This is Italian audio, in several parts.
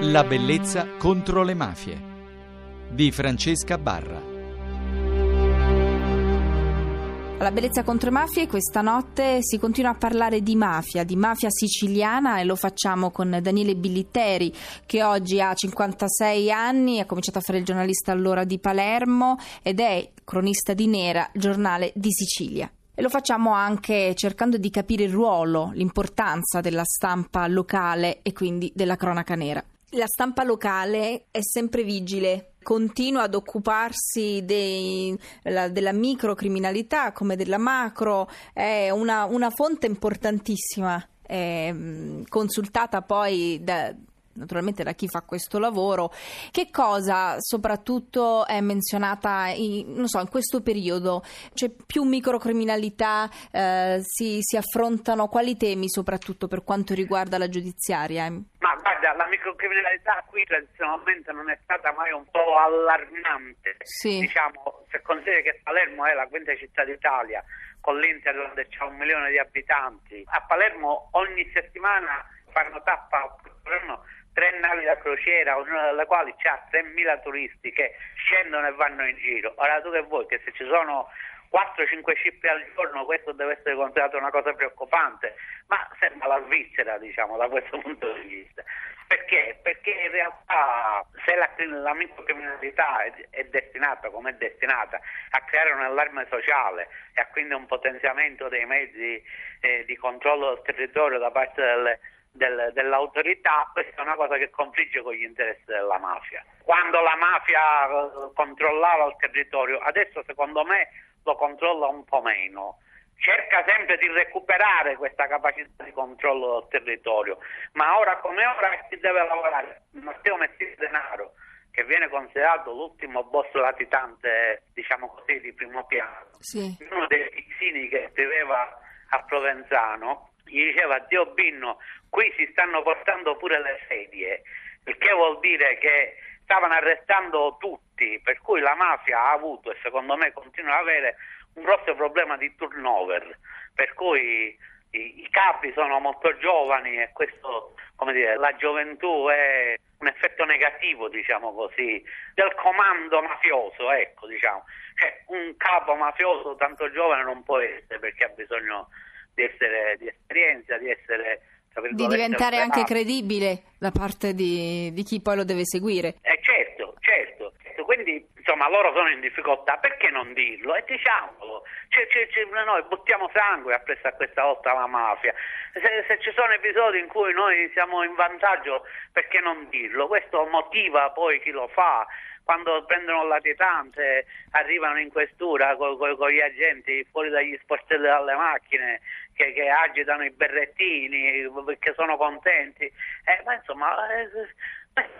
La bellezza contro le mafie di Francesca Barra. Alla bellezza contro le mafie questa notte si continua a parlare di mafia, di mafia siciliana e lo facciamo con Daniele Billitteri che oggi ha 56 anni, ha cominciato a fare il giornalista allora di Palermo ed è cronista di Nera, giornale di Sicilia. E lo facciamo anche cercando di capire il ruolo, l'importanza della stampa locale e quindi della cronaca nera. La stampa locale è sempre vigile, continua ad occuparsi dei, la, della microcriminalità come della macro, è una, una fonte importantissima, è, consultata poi da, naturalmente da chi fa questo lavoro. Che cosa soprattutto è menzionata in, so, in questo periodo? C'è più microcriminalità, eh, si, si, affrontano quali temi soprattutto per quanto riguarda la giudiziaria? Ma guarda, la microcriminalità qui tradizionalmente non è stata mai un po' allarmante. Sì. Diciamo, se consideri che Palermo è la quinta città d'Italia, con l'Interland c'è un milione di abitanti. A Palermo ogni settimana fanno tappa tre navi da crociera, ognuna delle quali ha 3.000 turisti che scendono e vanno in giro. Ora tu che vuoi che se ci sono 4-5 cippi al giorno questo deve essere considerato una cosa preoccupante, ma sembra la Svizzera diciamo da questo punto di vista. Perché? Perché in realtà se la, la microcriminalità è, è, destinata, come è destinata, a creare un allarme sociale e a quindi un potenziamento dei mezzi eh, di controllo del territorio da parte delle del, dell'autorità, questa è una cosa che confligge con gli interessi della mafia. Quando la mafia eh, controllava il territorio, adesso secondo me lo controlla un po' meno. Cerca sempre di recuperare questa capacità di controllo del territorio, ma ora come ora si deve lavorare. Matteo Messina Denaro, che viene considerato l'ultimo boss latitante, diciamo così, di primo piano, sì. uno dei pizzini che viveva a Provenzano, gli diceva Dio Binno, qui si stanno portando pure le sedie, il che vuol dire che stavano arrestando tutti, per cui la mafia ha avuto e secondo me continua ad avere un grosso problema di turnover, per cui i, i capi sono molto giovani e questo, come dire, la gioventù è un effetto negativo, diciamo così, del comando mafioso, ecco, diciamo. Cioè, un capo mafioso tanto giovane non può essere perché ha bisogno di essere di esperienza, di essere di diventare anche credibile da parte di, di, chi poi lo deve seguire. Eh certo, certo. Quindi insomma loro sono in difficoltà, perché non dirlo? E diciamolo, cioè, cioè, cioè, noi buttiamo sangue appresso a questa volta la mafia. Se, se, ci sono episodi in cui noi siamo in vantaggio, perché non dirlo? Questo motiva poi chi lo fa quando prendono la latitante arrivano in questura con, con, con gli agenti fuori dagli sportelli dalle macchine che, che, agitano i berrettini perché sono contenti. Eh, ma insomma eh,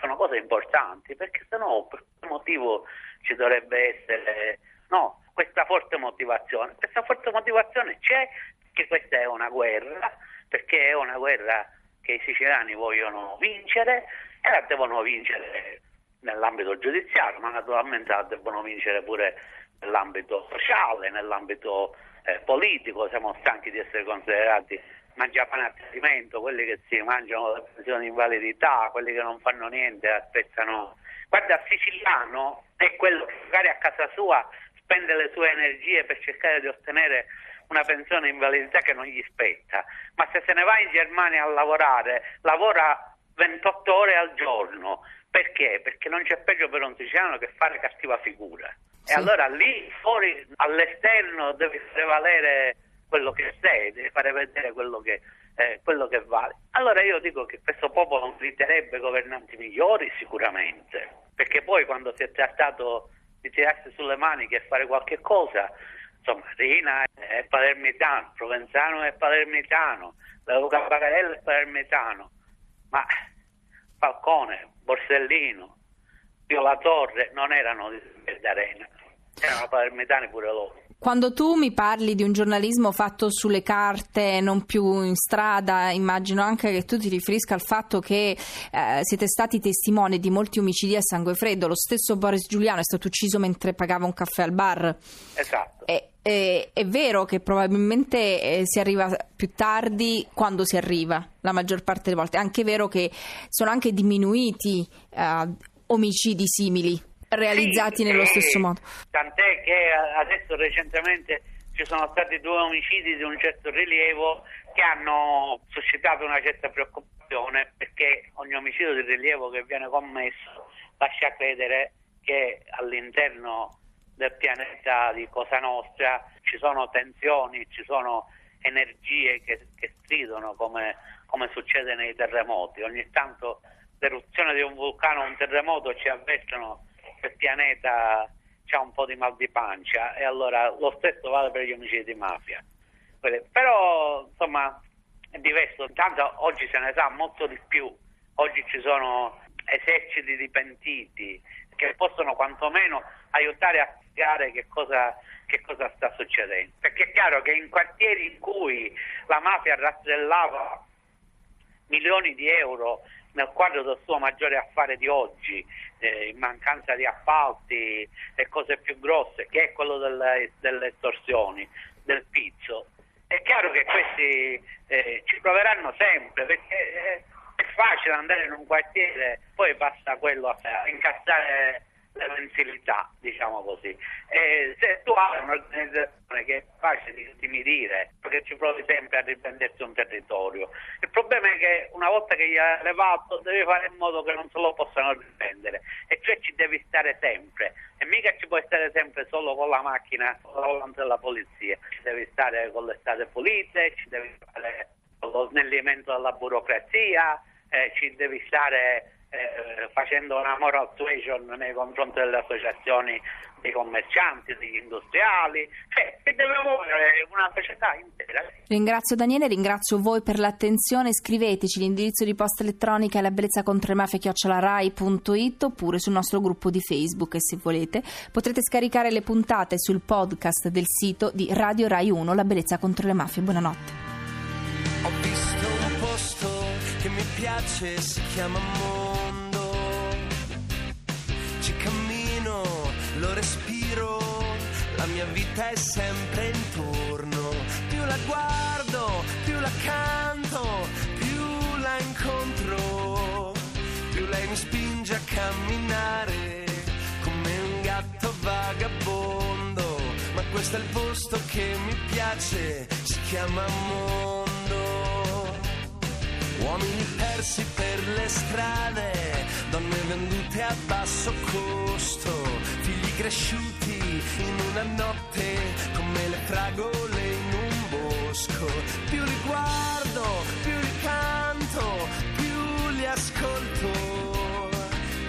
sono cose importanti perché sennò per quale motivo ci dovrebbe essere no, questa forte motivazione. Questa forte motivazione c'è che questa è una guerra perché è una guerra che i siciliani vogliono vincere e la devono vincere nell'ambito giudiziario, ma naturalmente la debbono vincere pure nell'ambito sociale, nell'ambito eh, politico. Siamo stanchi di essere considerati mangiapane a tradimento, quelli che si mangiano le pensioni di invalidità, quelli che non fanno niente, aspettano. Guarda, il siciliano è quello che magari a casa sua spende le sue energie per cercare di ottenere una pensione di invalidità che non gli spetta, ma se se ne va in Germania a lavorare, lavora 28 ore al giorno, perché? Perché non c'è peggio per un siciliano che fare cattiva figura. Sì. E allora lì fuori all'esterno devi prevalere quello che sei, devi fare vedere quello che, eh, quello che vale. Allora io dico che questo popolo meriterebbe governanti migliori sicuramente, perché poi quando si è trattato di tirarsi sulle maniche e fare qualche cosa, insomma Rina è palermitano, Provenzano è palermitano, Luca Bagarella è palermitano, ma Falcone, Borsellino, Pio La Torre non erano di Arena, erano palermitani pure loro. Quando tu mi parli di un giornalismo fatto sulle carte, non più in strada, immagino anche che tu ti riferisca al fatto che eh, siete stati testimoni di molti omicidi a sangue freddo. Lo stesso Boris Giuliano è stato ucciso mentre pagava un caffè al bar. Esatto. E, e, è vero che probabilmente eh, si arriva più tardi quando si arriva, la maggior parte delle volte. È anche vero che sono anche diminuiti eh, omicidi simili realizzati sì, nello stesso modo. Tant'è che adesso recentemente ci sono stati due omicidi di un certo rilievo che hanno suscitato una certa preoccupazione perché ogni omicidio di rilievo che viene commesso lascia credere che all'interno del pianeta di Cosa Nostra ci sono tensioni, ci sono energie che, che stridono come, come succede nei terremoti. Ogni tanto l'eruzione di un vulcano o un terremoto ci avvertono il pianeta c'ha un po' di mal di pancia e allora lo stesso vale per gli omicidi di mafia. Però insomma è diverso, intanto oggi se ne sa molto di più, oggi ci sono eserciti di pentiti che possono quantomeno aiutare a spiegare che cosa, che cosa sta succedendo. Perché è chiaro che in quartieri in cui la mafia rastrellava milioni di euro nel quadro del suo maggiore affare di oggi, eh, in mancanza di appalti e cose più grosse, che è quello delle, delle estorsioni, del pizzo, è chiaro che questi eh, ci proveranno sempre perché è facile andare in un quartiere, poi basta quello a incassare le mensilità, diciamo così. E se tu hai un'organizzazione che è facile di intimidire, perché ci provi sempre a riprendersi un territorio, il problema è che una volta che gli hai levato devi fare in modo che non se lo possano riprendere. E cioè ci devi stare sempre. E mica ci puoi stare sempre solo con la macchina con la volante della polizia, ci devi stare con le strade pulite, ci devi stare con lo snellimento della burocrazia, eh, ci devi stare facendo una moral suasion nei confronti delle associazioni dei commercianti, degli industriali, cioè che deve muovere una società intera. Ringrazio Daniele, ringrazio voi per l'attenzione, scriveteci l'indirizzo di posta elettronica è la bellezza contro le mafie chiocciolarai.it oppure sul nostro gruppo di Facebook e se volete potrete scaricare le puntate sul podcast del sito di Radio Rai 1 La bellezza contro le mafie. Buonanotte. Ho visto un posto che mi piace, si chiama mondo. La mia vita è sempre intorno. Più la guardo, più la canto, più la incontro, più lei mi spinge a camminare come un gatto vagabondo. Ma questo è il posto che mi piace, si chiama mondo. Uomini persi per le strade, donne vendute a basso costo, figli cresciuti in una notte come le fragole in un bosco. Più li guardo, più li canto, più li ascolto,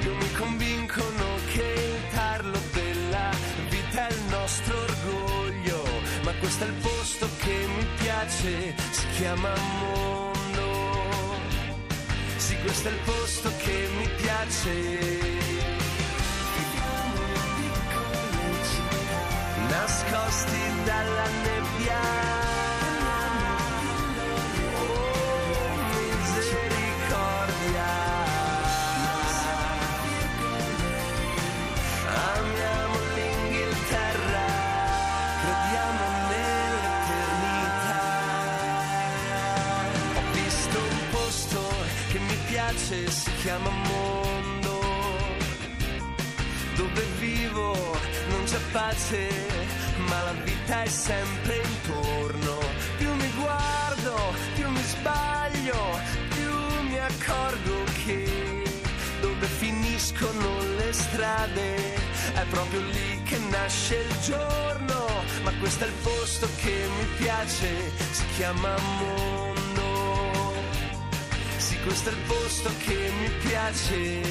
più mi convincono che il tarlo della vita è il nostro orgoglio. Ma questo è il posto che mi piace, si chiama mondo. Questo è il posto che mi piace. Nascosti dalla nebbia. Piace, si chiama mondo. Dove vivo non c'è pace, ma la vita è sempre intorno. Più mi guardo, più mi sbaglio, più mi accorgo che dove finiscono le strade è proprio lì che nasce il giorno. Ma questo è il posto che mi piace, si chiama mondo. Questo è il posto che mi piace.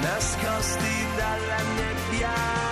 Nascosti dalla nebbia.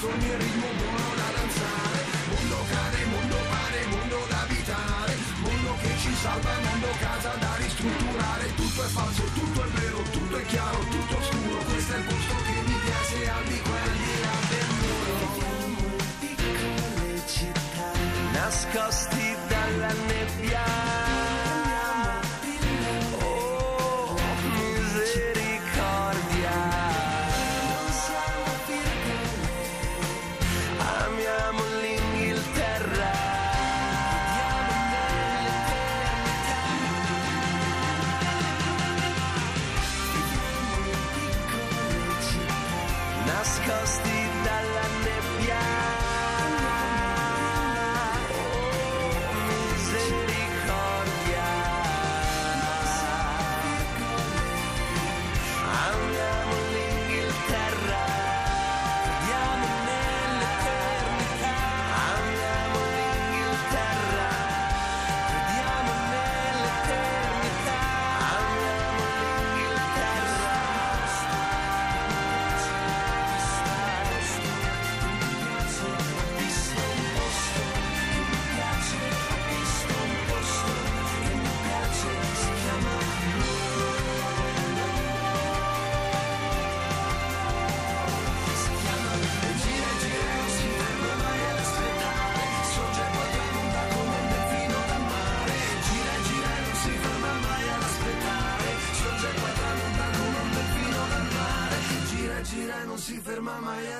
Sogni e ritmo buono da danzare. Mondo cane, mondo pane, mondo da abitare. Mondo che ci salva, mondo casa da ristrutturare. Tutto è falso, tutto è vero, tutto è chiaro, tutto scuro. Questo è il posto che mi piace al di qua e al di là del muro. piccole città nascosti dalla nebbia. Nascosti dalla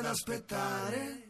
ad aspettare.